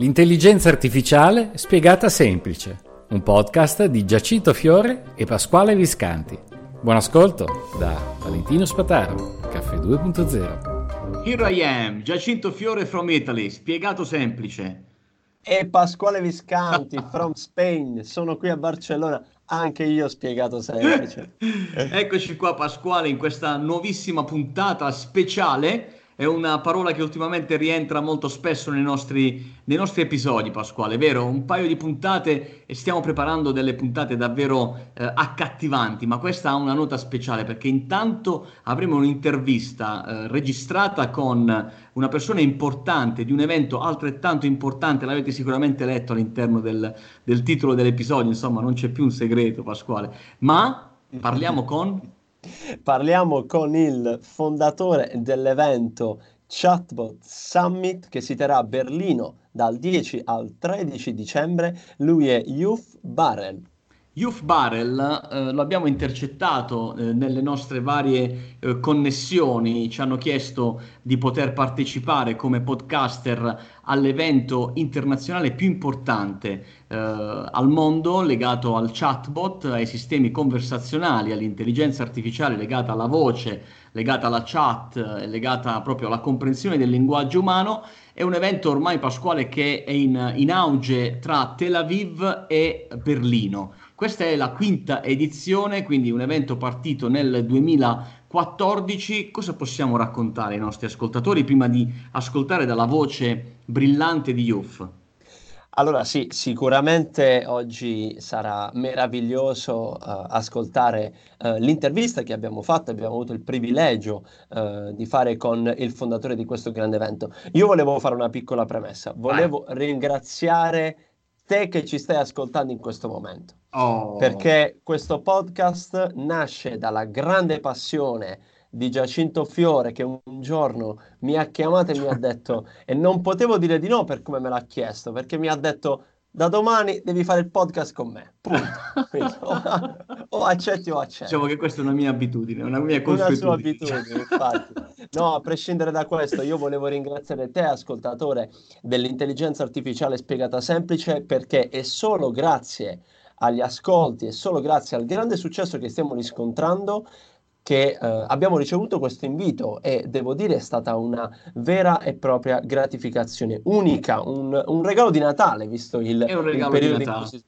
L'intelligenza artificiale spiegata semplice. Un podcast di Giacinto Fiore e Pasquale Viscanti. Buon ascolto da Valentino Spataro, Caffè 2.0. Here I am, Giacinto Fiore from Italy, spiegato semplice. E Pasquale Viscanti from Spain, sono qui a Barcellona, anche io spiegato semplice. Eccoci qua Pasquale in questa nuovissima puntata speciale è una parola che ultimamente rientra molto spesso nei nostri, nei nostri episodi, Pasquale, vero? Un paio di puntate e stiamo preparando delle puntate davvero eh, accattivanti, ma questa ha una nota speciale perché intanto avremo un'intervista eh, registrata con una persona importante di un evento altrettanto importante, l'avete sicuramente letto all'interno del, del titolo dell'episodio, insomma non c'è più un segreto, Pasquale, ma parliamo con... Parliamo con il fondatore dell'evento Chatbot Summit che si terrà a Berlino dal 10 al 13 dicembre. Lui è Yuf Barrel. Youth Barrel eh, lo abbiamo intercettato eh, nelle nostre varie eh, connessioni, ci hanno chiesto di poter partecipare come podcaster all'evento internazionale più importante eh, al mondo legato al chatbot, ai sistemi conversazionali, all'intelligenza artificiale legata alla voce, legata alla chat, eh, legata proprio alla comprensione del linguaggio umano. È un evento ormai Pasquale che è in, in auge tra Tel Aviv e Berlino. Questa è la quinta edizione, quindi un evento partito nel 2014. Cosa possiamo raccontare ai nostri ascoltatori prima di ascoltare dalla voce brillante di Youth? Allora sì, sicuramente oggi sarà meraviglioso uh, ascoltare uh, l'intervista che abbiamo fatto, abbiamo avuto il privilegio uh, di fare con il fondatore di questo grande evento. Io volevo fare una piccola premessa, volevo Vai. ringraziare te che ci stai ascoltando in questo momento. Oh. Perché questo podcast nasce dalla grande passione di Giacinto Fiore che un giorno mi ha chiamato e mi ha detto e non potevo dire di no per come me l'ha chiesto perché mi ha detto da domani devi fare il podcast con me. Punto. Quindi, o, o, accetti o accetti. Diciamo che questa è una mia abitudine, una mia consuetudine. Una sua abitudine, infatti. No, a prescindere da questo, io volevo ringraziare te, ascoltatore dell'intelligenza artificiale spiegata semplice, perché è solo grazie agli ascolti e solo grazie al grande successo che stiamo riscontrando che eh, abbiamo ricevuto questo invito e devo dire è stata una vera e propria gratificazione, unica, un, un regalo di Natale visto il, è un regalo il periodo di Natale. si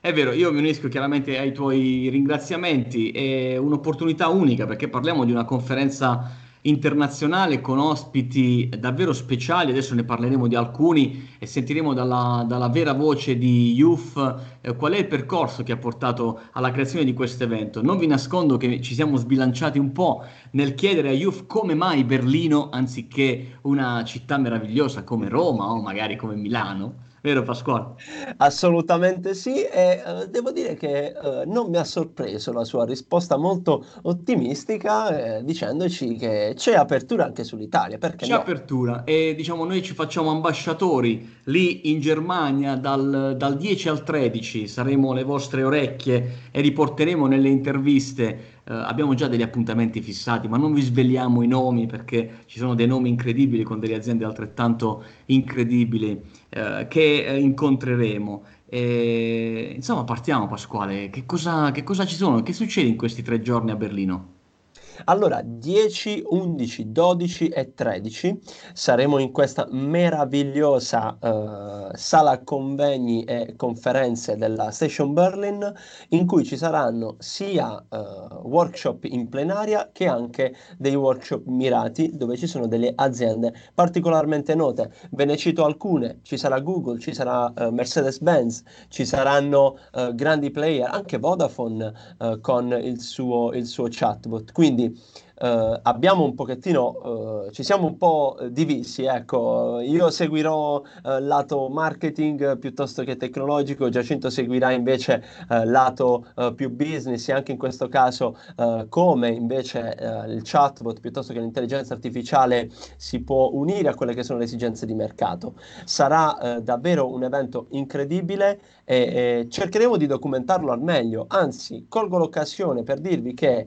è vero, io mi unisco chiaramente ai tuoi ringraziamenti, è un'opportunità unica perché parliamo di una conferenza internazionale con ospiti davvero speciali, adesso ne parleremo di alcuni e sentiremo dalla, dalla vera voce di Youth eh, qual è il percorso che ha portato alla creazione di questo evento. Non vi nascondo che ci siamo sbilanciati un po' nel chiedere a Youth come mai Berlino anziché una città meravigliosa come Roma o magari come Milano vero Pasquale? Assolutamente sì e uh, devo dire che uh, non mi ha sorpreso la sua risposta molto ottimistica eh, dicendoci che c'è apertura anche sull'Italia. Perché c'è no? apertura e diciamo noi ci facciamo ambasciatori lì in Germania dal, dal 10 al 13, saremo le vostre orecchie e riporteremo nelle interviste Uh, abbiamo già degli appuntamenti fissati, ma non vi svegliamo i nomi perché ci sono dei nomi incredibili con delle aziende altrettanto incredibili uh, che uh, incontreremo. E, insomma, partiamo Pasquale, che cosa, che cosa ci sono? Che succede in questi tre giorni a Berlino? Allora, 10, 11, 12 e 13 saremo in questa meravigliosa uh, sala convegni e conferenze della Station Berlin in cui ci saranno sia uh, workshop in plenaria che anche dei workshop mirati dove ci sono delle aziende particolarmente note. Ve ne cito alcune, ci sarà Google, ci sarà uh, Mercedes-Benz, ci saranno grandi player, anche Vodafone con il suo, il suo chatbot. Quindi que Uh, abbiamo un pochettino, uh, ci siamo un po' divisi, ecco, io seguirò uh, lato marketing piuttosto che tecnologico, Giacinto seguirà invece lato più business e anche in questo caso come invece il chatbot piuttosto che l'intelligenza artificiale si può unire a quelle che sono le esigenze di mercato. Sarà davvero un evento incredibile e, e cercheremo di documentarlo al meglio, anzi colgo l'occasione per dirvi che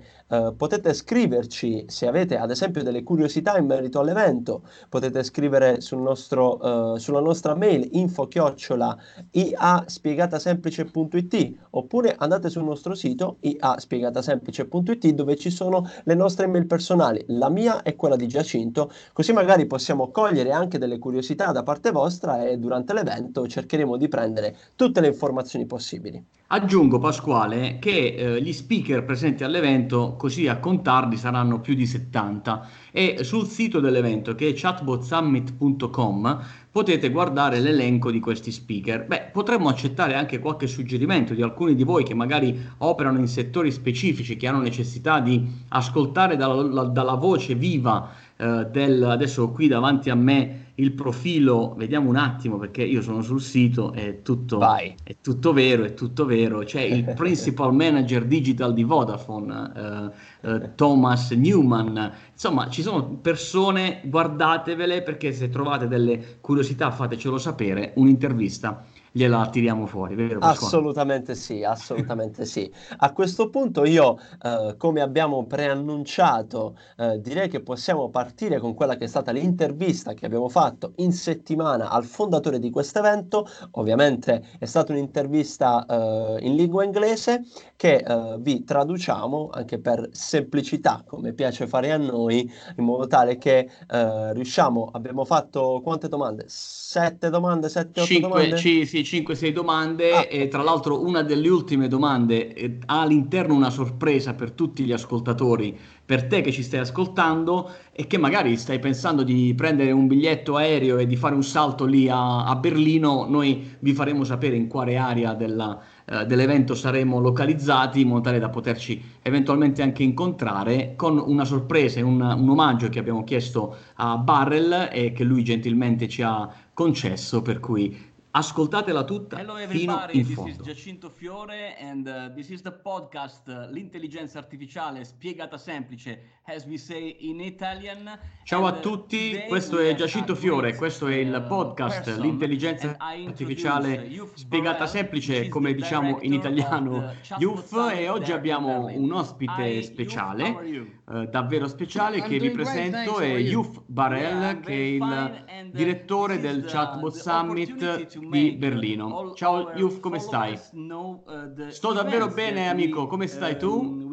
potete scriverci scriverci se avete ad esempio delle curiosità in merito all'evento, potete scrivere sul nostro, uh, sulla nostra mail info chiocciola iaspiegatasemplice.it oppure andate sul nostro sito iaspiegatasemplice.it dove ci sono le nostre mail personali, la mia e quella di Giacinto, così magari possiamo cogliere anche delle curiosità da parte vostra e durante l'evento cercheremo di prendere tutte le informazioni possibili. Aggiungo Pasquale che eh, gli speaker presenti all'evento, così a contarli, saranno più di 70 e sul sito dell'evento che è chatbotsummit.com potete guardare l'elenco di questi speaker. Beh, potremmo accettare anche qualche suggerimento di alcuni di voi che magari operano in settori specifici, che hanno necessità di ascoltare dalla, dalla voce viva eh, del, adesso qui davanti a me il profilo, vediamo un attimo perché io sono sul sito, è tutto, è tutto vero, è tutto vero, c'è il principal manager digital di Vodafone, eh, eh, Thomas Newman, insomma ci sono persone, guardatevele perché se trovate delle curiosità fatecelo sapere, un'intervista gliela tiriamo fuori, vero? Assolutamente sì, assolutamente sì. A questo punto io, eh, come abbiamo preannunciato, eh, direi che possiamo partire con quella che è stata l'intervista che abbiamo fatto in settimana al fondatore di questo evento. Ovviamente è stata un'intervista eh, in lingua inglese che eh, vi traduciamo anche per semplicità, come piace fare a noi, in modo tale che eh, riusciamo, abbiamo fatto quante domande? Sette domande, sette, otto domande? Sì, sì, 5-6 domande ah, e tra l'altro una delle ultime domande eh, ha all'interno una sorpresa per tutti gli ascoltatori, per te che ci stai ascoltando e che magari stai pensando di prendere un biglietto aereo e di fare un salto lì a, a Berlino, noi vi faremo sapere in quale area della, eh, dell'evento saremo localizzati in modo tale da poterci eventualmente anche incontrare con una sorpresa e un, un omaggio che abbiamo chiesto a Barrel e che lui gentilmente ci ha concesso, per cui Ascoltatela tutta Hello fino in fondo. This is Giacinto Fiore and uh, this is the podcast uh, L'intelligenza artificiale spiegata semplice as we say in Italian. Ciao and, a uh, tutti, questo è Giacinto Fiore, questo è il uh, podcast L'intelligenza artificiale spiegata semplice come diciamo in italiano YUF e oggi abbiamo un ospite speciale eh, davvero speciale che vi presento è Yuf Barel che è il direttore del Chatbot Summit di Berlino. Ciao Yuf, come stai? Uh, Sto davvero bene amico, come stai tu?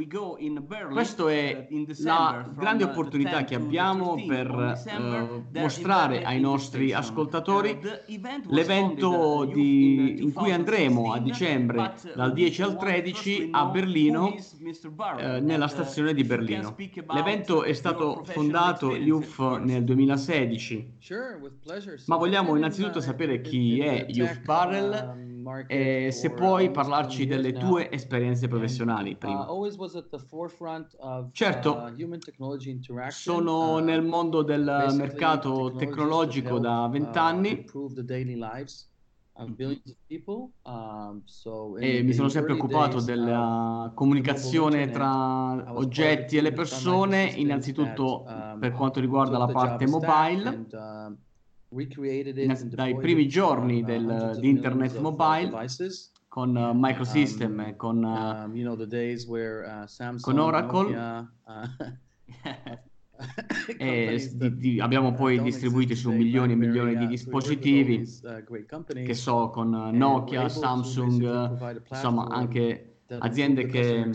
Questa è la grande uh, opportunità che abbiamo per uh, mostrare ai nostri ascoltatori l'evento di, in cui andremo a dicembre dal 10 al 13 a Berlino eh, nella stazione di Berlino. L'evento è stato fondato IUF nel 2016, ma vogliamo innanzitutto sapere chi è IUF Barrel e se puoi parlarci delle tue esperienze professionali uh, prima. Certo, uh, sono uh, nel mondo del mercato tecnologico da vent'anni. Um, e mi sono sempre occupato della uh, comunicazione tra oggetti e le persone, innanzitutto um, per quanto riguarda la parte mobile, dai primi giorni uh, del, di internet mobile con uh, Microsystem e con, um, con Oracle. e di, di, abbiamo poi distribuiti su milioni e milioni di dispositivi uh, che so con Nokia, Samsung, insomma anche aziende che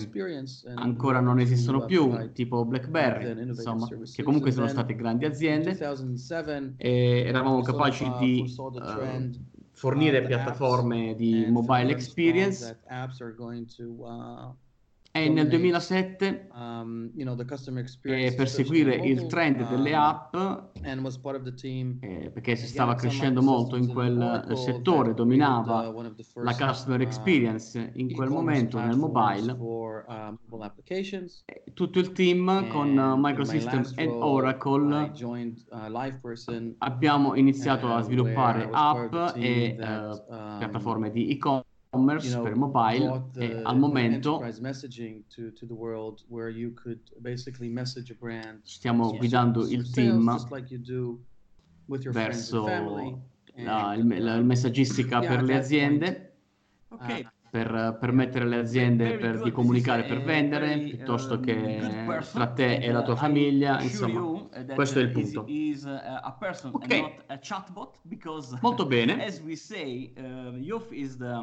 ancora non esistono più, tipo BlackBerry, insomma, che comunque sono state grandi aziende. e eravamo capaci di uh, fornire piattaforme di mobile experience e nel 2007 um, you know, eh, per seguire il trend delle um, app eh, perché si stava crescendo molto in quel settore dominava uh, la customer uh, experience in quel momento nel mobile. uh, tutto il team con Microsystem e Oracle abbiamo iniziato a sviluppare app e uh, piattaforme di e-commerce e-commerce you know, per mobile e al momento stiamo guidando il team verso la, il, la, messaggistica per le aziende. Okay. per permettere alle aziende per, di comunicare per vendere piuttosto che tra te e la tua famiglia, insomma, questo è il punto. Ok, molto bene,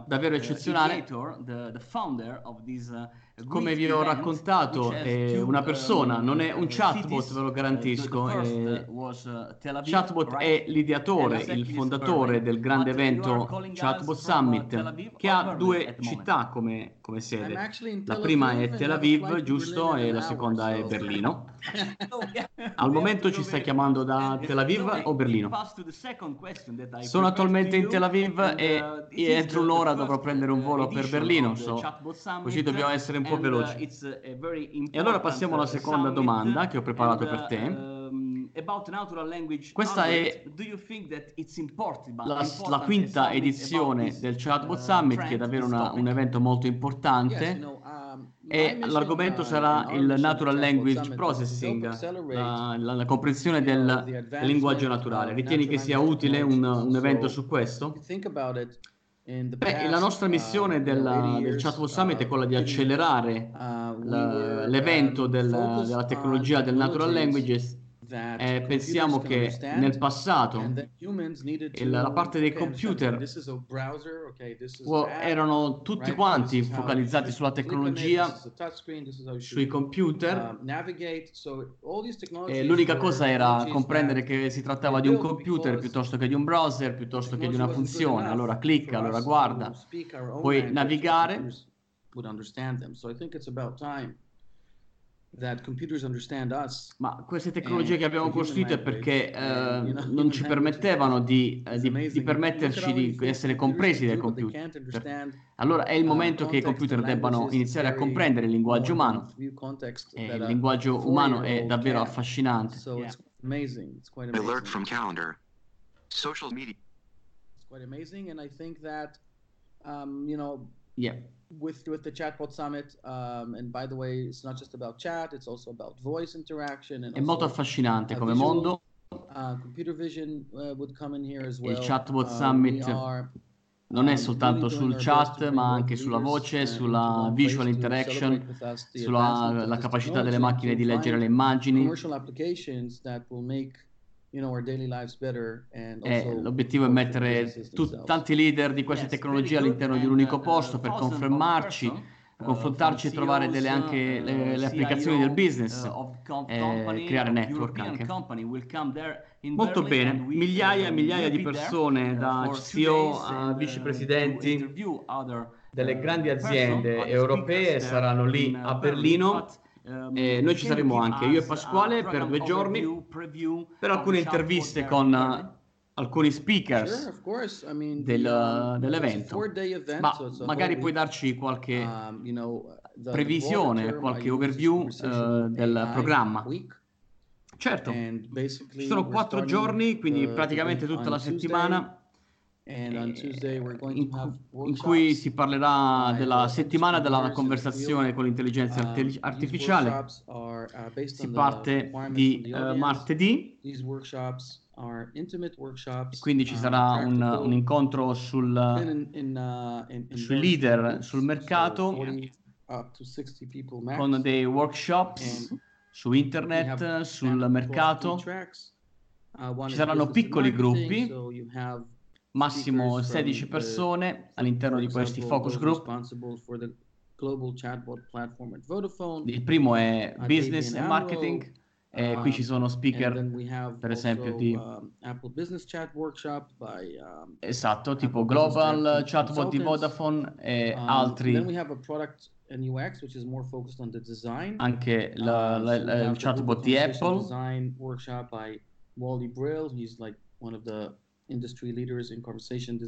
davvero eccezionale. Come vi ho raccontato, è una persona, non è un chatbot, ve lo garantisco. È... Chatbot è l'ideatore, il fondatore del grande evento Chatbot Summit, che ha due città come, come sede. La prima è Tel Aviv, giusto, e la seconda è Berlino. Al momento ci stai chiamando da Tel Aviv o Berlino? Sono attualmente in Tel Aviv e, e entro un'ora dovrò prendere un volo per Berlino, so. così dobbiamo essere un po' veloci. E allora passiamo alla seconda domanda che ho preparato per te. Questa è la, la quinta edizione del Chatbot Summit, che è davvero una, un evento molto importante. Um, e l'argomento sarà il Natural Language Processing, la, la, la comprensione del linguaggio naturale. Ritieni che sia utile un, un evento su questo? Beh, la nostra missione della, del Chatbot Summit è quella di accelerare l'evento del, della tecnologia del Natural Languages eh, pensiamo che nel passato la parte dei computer erano tutti quanti focalizzati sulla tecnologia, sui computer, um, e l'unica cosa era comprendere che si trattava di un computer piuttosto che di un browser, piuttosto che di una funzione. Allora clicca, allora guarda, puoi navigare. Ma queste tecnologie che abbiamo costruito è perché eh, non ci permettevano di, eh, di, di permetterci di essere compresi dai computer. Allora è il uh, momento che i computer debbano iniziare a comprendere il linguaggio umano. E il linguaggio umano è davvero affascinante. Alert from calendar. Social media. It's quite amazing and I think that um, you know yeah. With with the chatbot summit um, and by the way it's not just about chat it's also about voice interaction and è molto affascinante come visual, mondo. uh, computer vision uh, would come in here as well. il chatbot uh, summit are, non è um, soltanto sul chat ma anche sulla voce sulla visual interaction sulla la capacità delle macchine di leggere le immagini will make eh, l'obiettivo è mettere tu, tanti leader di queste tecnologie all'interno di un unico uh, posto per confermarci, confrontarci e trovare delle, anche uh, le, le applicazioni del business uh, e creare network anche. Molto bene, migliaia e migliaia di persone, da CEO a vicepresidenti delle grandi aziende europee saranno lì a Berlino Ehm, e noi ci saremo anche, io e Pasquale, per due giorni, per alcune interviste con alcuni speakers del, dell'evento. Ma magari puoi darci qualche um, previsione, qualche overview uh, del programma. Certo, ci sono quattro giorni, quindi praticamente tutta la settimana in, in, cui si parlerà della settimana della conversazione con l'intelligenza um, artificiale. Uh, si parte di uh, martedì. Quindi ci uh, sarà un, un incontro sul, sui leader sul mercato. con dei workshop su internet, sul mercato. Ci saranno piccoli gruppi massimo 16 persone all'interno di questi focus group. Il primo è business e marketing. E qui ci sono speaker, per esempio, di um, um, esatto, tipo Global Chatbot di Vodafone e um, altri. Anche la, il chatbot di Apple. Wally Brill, he's like one of the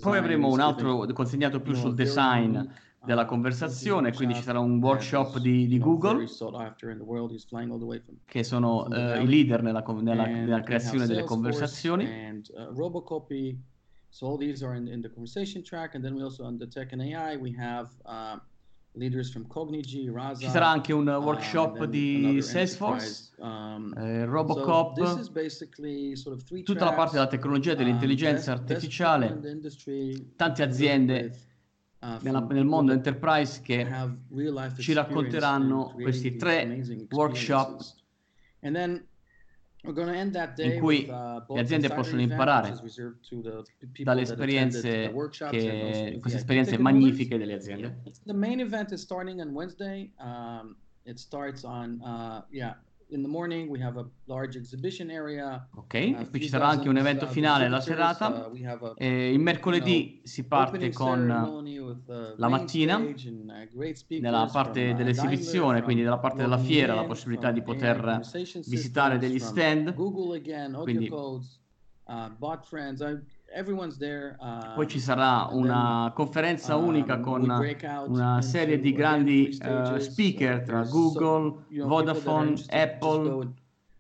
poi avremo un altro consegnato più sul design della uh, conversazione, quindi ci sarà un workshop di, di Google, che sono uh, i leader nella, nella, nella creazione delle conversazioni. Uh, so all these are in, in the conversation track, and then we also on the tech and AI we have uh, ci sarà anche un um, workshop di Salesforce, um, eh, Robocop, tutta la parte della tecnologia e dell'intelligenza um, artificiale, tante aziende uh, nella, nel mondo enterprise che ci racconteranno questi tre workshop in cui uh, le aziende possono imparare dalle esperienze che, queste esperienze magnifiche delle aziende. The main event is starting on Wednesday. Um, it starts on uh, yeah, in the morning we have a large exhibition area. Ok, uh, qui ci sarà anche un evento finale la serata. Uh, a, e il mercoledì si parte con with, la mattina nella parte dell'esibizione, quindi nella parte della fiera, la possibilità di poter visitare degli stand. Quindi, codes, bot friends. I, Poi ci sarà una conferenza um, unica con una serie di grandi uh, speaker tra Google, Vodafone, Apple.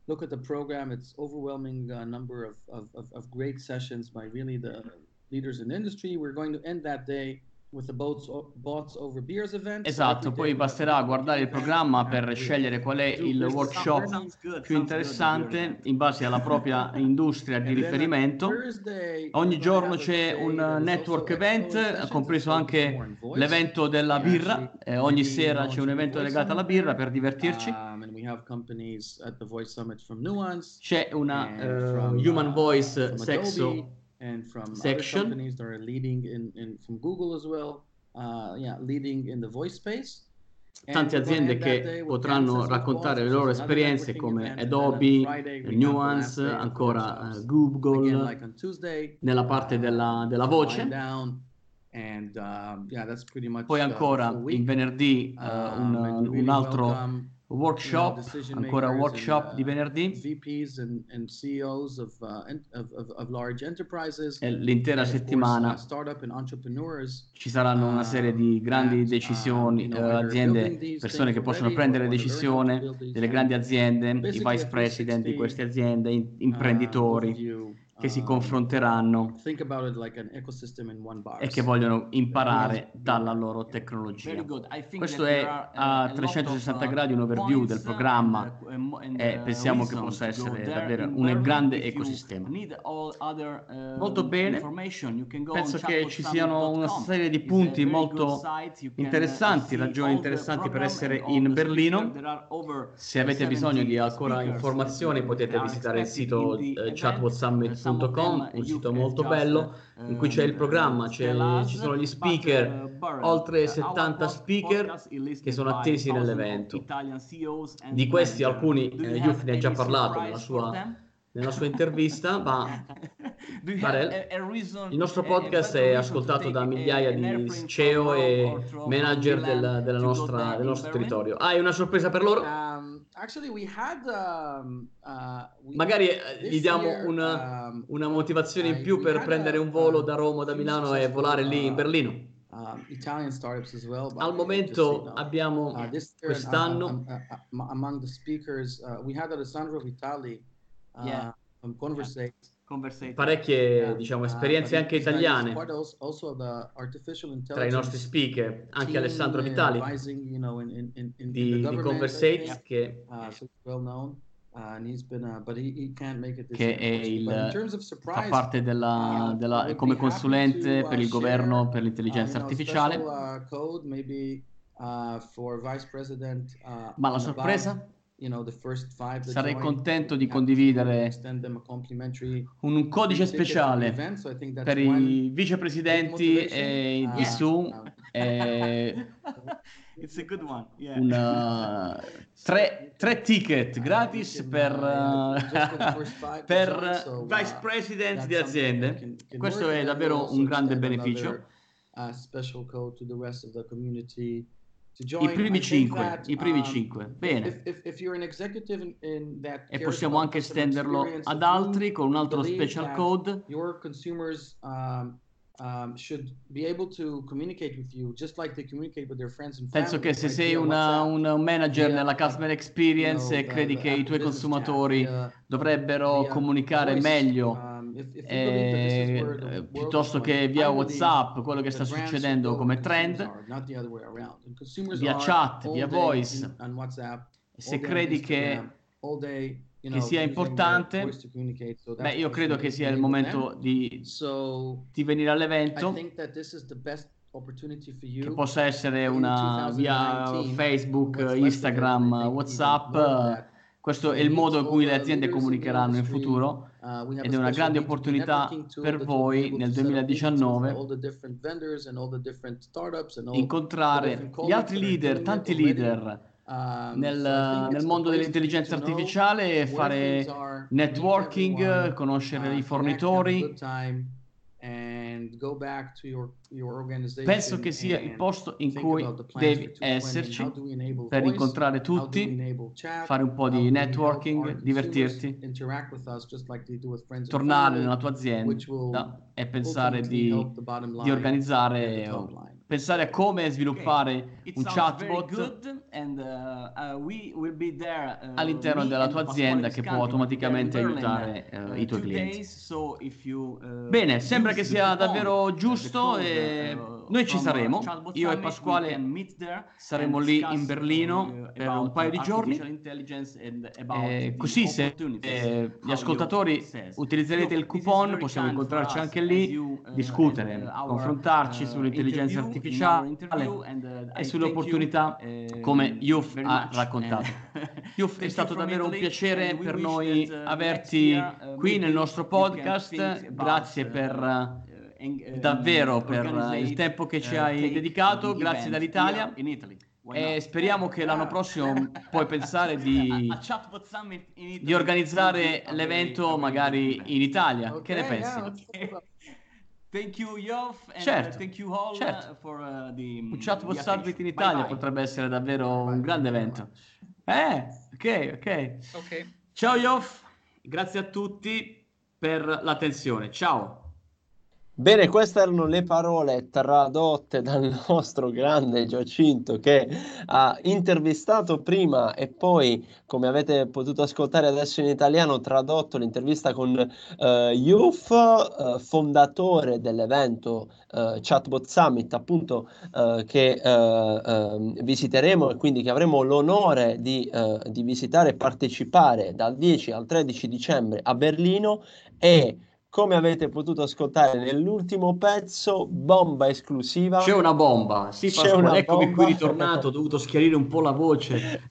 Look at the program, it's overwhelming uh, number of, of, of great sessions by really the leaders in industry. We're going to end that day Esatto, poi basterà guardare il programma per scegliere qual è il workshop più interessante in base alla propria industria di riferimento. Ogni giorno c'è un network event, compreso anche l'evento della birra, eh, ogni sera c'è un evento legato alla birra per divertirci. Um, c'è una uh, Human Voice Sexo and from section. other companies that are leading in, in from Google as well, uh, yeah, leading in the voice space. Tante aziende che potranno raccontare le loro esperienze come Adobe, Nuance, ancora uh, Google, nella parte della, della voce. Poi ancora il venerdì uh, un, un altro workshop, ancora workshop di venerdì. E l'intera settimana ci saranno una serie di grandi decisioni, uh, aziende, persone che possono prendere decisioni delle grandi aziende, i vice president di queste aziende, imprenditori che si confronteranno e che vogliono imparare dalla loro tecnologia. Questo è a 360 gradi un overview del programma e pensiamo che possa essere davvero un grande ecosistema. Molto bene, penso che ci siano una serie di punti molto interessanti, ragioni interessanti per essere in Berlino. Se avete bisogno di ancora informazioni potete visitare il sito eh, chatwhatsummit.com www.speaker.com, un sito molto bello in cui c'è il programma, c'è, ci sono gli speaker, oltre 70 speaker che sono attesi nell'evento. Di questi alcuni eh, Yuf ne ha già parlato nella sua, nella sua intervista, ma Barel, il nostro podcast è ascoltato da migliaia di CEO e manager del, della nostra, del nostro territorio. Hai una sorpresa per loro? Um, um, uh, Magari eh, gli diamo una, um, una motivazione in più per prendere un volo da Roma o da Milano e volare lì in uh, Berlino. Al momento abbiamo uh, quest'anno among the speakers we had Alessandro Vitali uh, from Conversate parecchie diciamo, esperienze anche italiane. tra i nostri speaker, anche Alessandro Vitali di, di Conversate che, che è il, fa parte della, della, come consulente per il governo per l'intelligenza artificiale. Ma la sorpresa? Sarei contento di condividere un codice speciale per i vicepresidenti e di Zoom. It's a good one. Yeah. Una, tre, tre, ticket gratis per, uh, per vice president di aziende. Questo è davvero un grande beneficio. Uh, special code to the rest of the community. I primi cinque, i primi um, cinque, bene. e possiamo anche estenderlo ad altri con un altro special code. Penso che se sei una, un manager nella customer experience e credi che i tuoi consumatori dovrebbero comunicare meglio uh, eh, piuttosto che via WhatsApp, quello che sta succedendo come trend, via chat, via voice. Se credi che, che sia importante, beh, io credo che sia il momento di, di venire all'evento che possa essere una via Facebook, Instagram, WhatsApp. Questo è il modo in cui le aziende comunicheranno in futuro ed è una grande opportunità per voi nel 2019 incontrare gli altri leader, tanti leader um, nel, nel mondo dell'intelligenza artificiale, fare networking, conoscere i fornitori Penso che sia il posto in cui devi esserci per incontrare tutti, fare un po' di networking, divertirti, tornare nella tua azienda e pensare di, di organizzare pensare a come sviluppare un chatbot and, uh, uh, there, uh, all'interno della tua azienda che può automaticamente aiutare uh, i tuoi clienti. Days, so you, uh, Bene, sembra che sia davvero giusto e noi ci saremo. Io e Pasquale saremo lì in Berlino per un paio di giorni. E così se eh, gli ascoltatori utilizzerete il coupon possiamo incontrarci anche lì, discutere, confrontarci sull'intelligenza artificiale artificiale uh, e sulle opportunità uh, come Yuf ha raccontato. Yuf è stato davvero un piacere per noi uh, averti qui nel nostro podcast, grazie per davvero per il tempo che ci hai dedicato, grazie dall'Italia. E speriamo che l'anno prossimo puoi pensare di, di organizzare l'evento magari in Italia. Che ne pensi? Thank you, Yof, and uh, certo, thank you all uh, certo. for uh, the Un chatbot summit in Italia bye bye. potrebbe essere davvero bye un grande evento. Eh, ok, ok. okay. Ciao Yof, grazie a tutti per l'attenzione. Ciao. Bene, queste erano le parole tradotte dal nostro grande Giacinto che ha intervistato prima e poi, come avete potuto ascoltare adesso in italiano, tradotto l'intervista con uh, Yuf, uh, fondatore dell'evento uh, Chatbot Summit, appunto che ehm, visiteremo e quindi che avremo l'onore di, di visitare e partecipare dal 10 al 13 dicembre a Berlino e come avete potuto ascoltare nell'ultimo pezzo, bomba esclusiva. C'è una bomba, sì, C'è una eccomi bomba. qui ritornato, ho dovuto schiarire un po' la voce.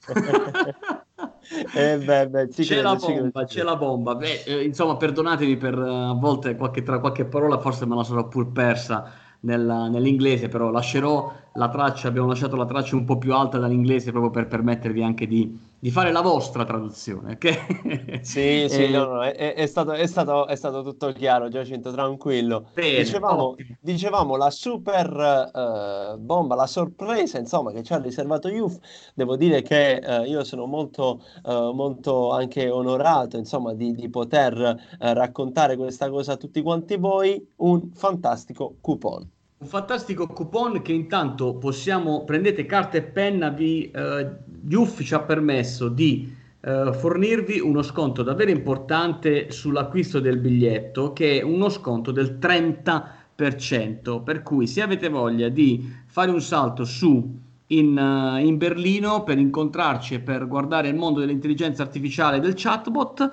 eh beh, beh, c'è, credo, la bomba, c'è la bomba, beh, eh, insomma, perdonatemi per uh, a volte qualche, tra qualche parola, forse me la sarò pur persa nella, nell'inglese, però lascerò la traccia, abbiamo lasciato la traccia un po' più alta dall'inglese proprio per permettervi anche di, di fare la vostra traduzione, ok? Sì, sì, eh, no, no, è, è, stato, è, stato, è, stato, tutto chiaro, Giacinto, tranquillo. Bene, dicevamo, dicevamo, la super uh, bomba, la sorpresa, insomma, che ci ha riservato Yuf. Devo dire che uh, io sono molto, uh, molto anche onorato, insomma, di, di poter raccontare questa cosa a tutti quanti voi. Un fantastico coupon. Un fantastico coupon che intanto possiamo, prendete carta e penna, vi, eh, Giuff ci ha permesso di eh, fornirvi uno sconto davvero importante sull'acquisto del biglietto che è uno sconto del 30%, per cui se avete voglia di fare un salto su in, uh, in Berlino per incontrarci e per guardare il mondo dell'intelligenza artificiale del chatbot,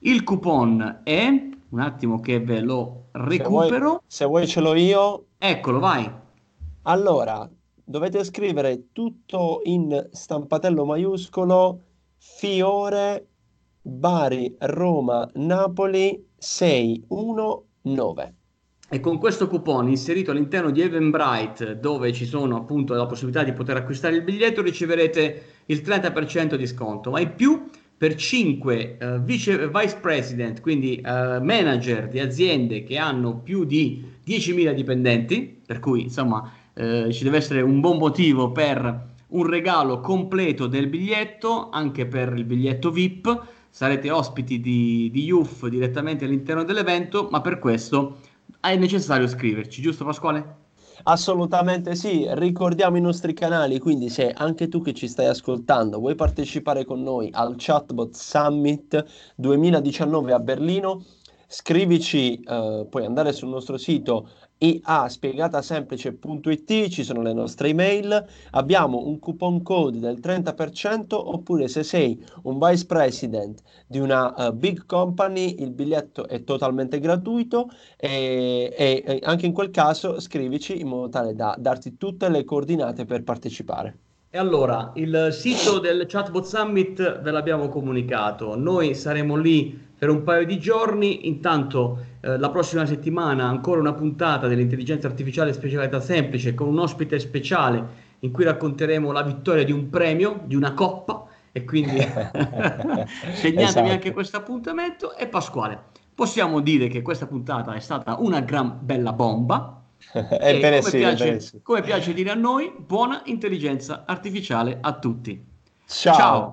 il coupon è, un attimo che ve lo recupero. Se vuoi, se vuoi ce l'ho io, Eccolo, vai. Allora, dovete scrivere tutto in stampatello maiuscolo Fiore Bari Roma Napoli 619. E con questo coupon inserito all'interno di Eventbrite, dove ci sono appunto la possibilità di poter acquistare il biglietto, riceverete il 30% di sconto. Ma in più, per 5 uh, eh, vice, vice president, quindi uh, manager di aziende che hanno più di 10.000 dipendenti, per cui insomma eh, ci deve essere un buon motivo per un regalo completo del biglietto, anche per il biglietto VIP. Sarete ospiti di, di UF direttamente all'interno dell'evento, ma per questo è necessario scriverci, giusto Pasquale? Assolutamente sì, ricordiamo i nostri canali, quindi se anche tu che ci stai ascoltando vuoi partecipare con noi al Chatbot Summit 2019 a Berlino, scrivici, eh, puoi andare sul nostro sito iaspiegatasemplice.it, ci sono le nostre email, abbiamo un coupon code del 30% oppure se sei un vice president di una uh, big company il biglietto è totalmente gratuito e, e, e anche in quel caso scrivici in modo tale da darti tutte le coordinate per partecipare. E allora, il sito del Chatbot Summit ve l'abbiamo comunicato, noi saremo lì per un paio di giorni, intanto eh, la prossima settimana ancora una puntata dell'intelligenza artificiale specialità semplice con un ospite speciale in cui racconteremo la vittoria di un premio, di una coppa e quindi segnatevi esatto. anche questo appuntamento e Pasquale. Possiamo dire che questa puntata è stata una gran bella bomba, Ebbene come, sì, piace, sì. come piace dire a noi, buona intelligenza artificiale a tutti. Ciao. Ciao.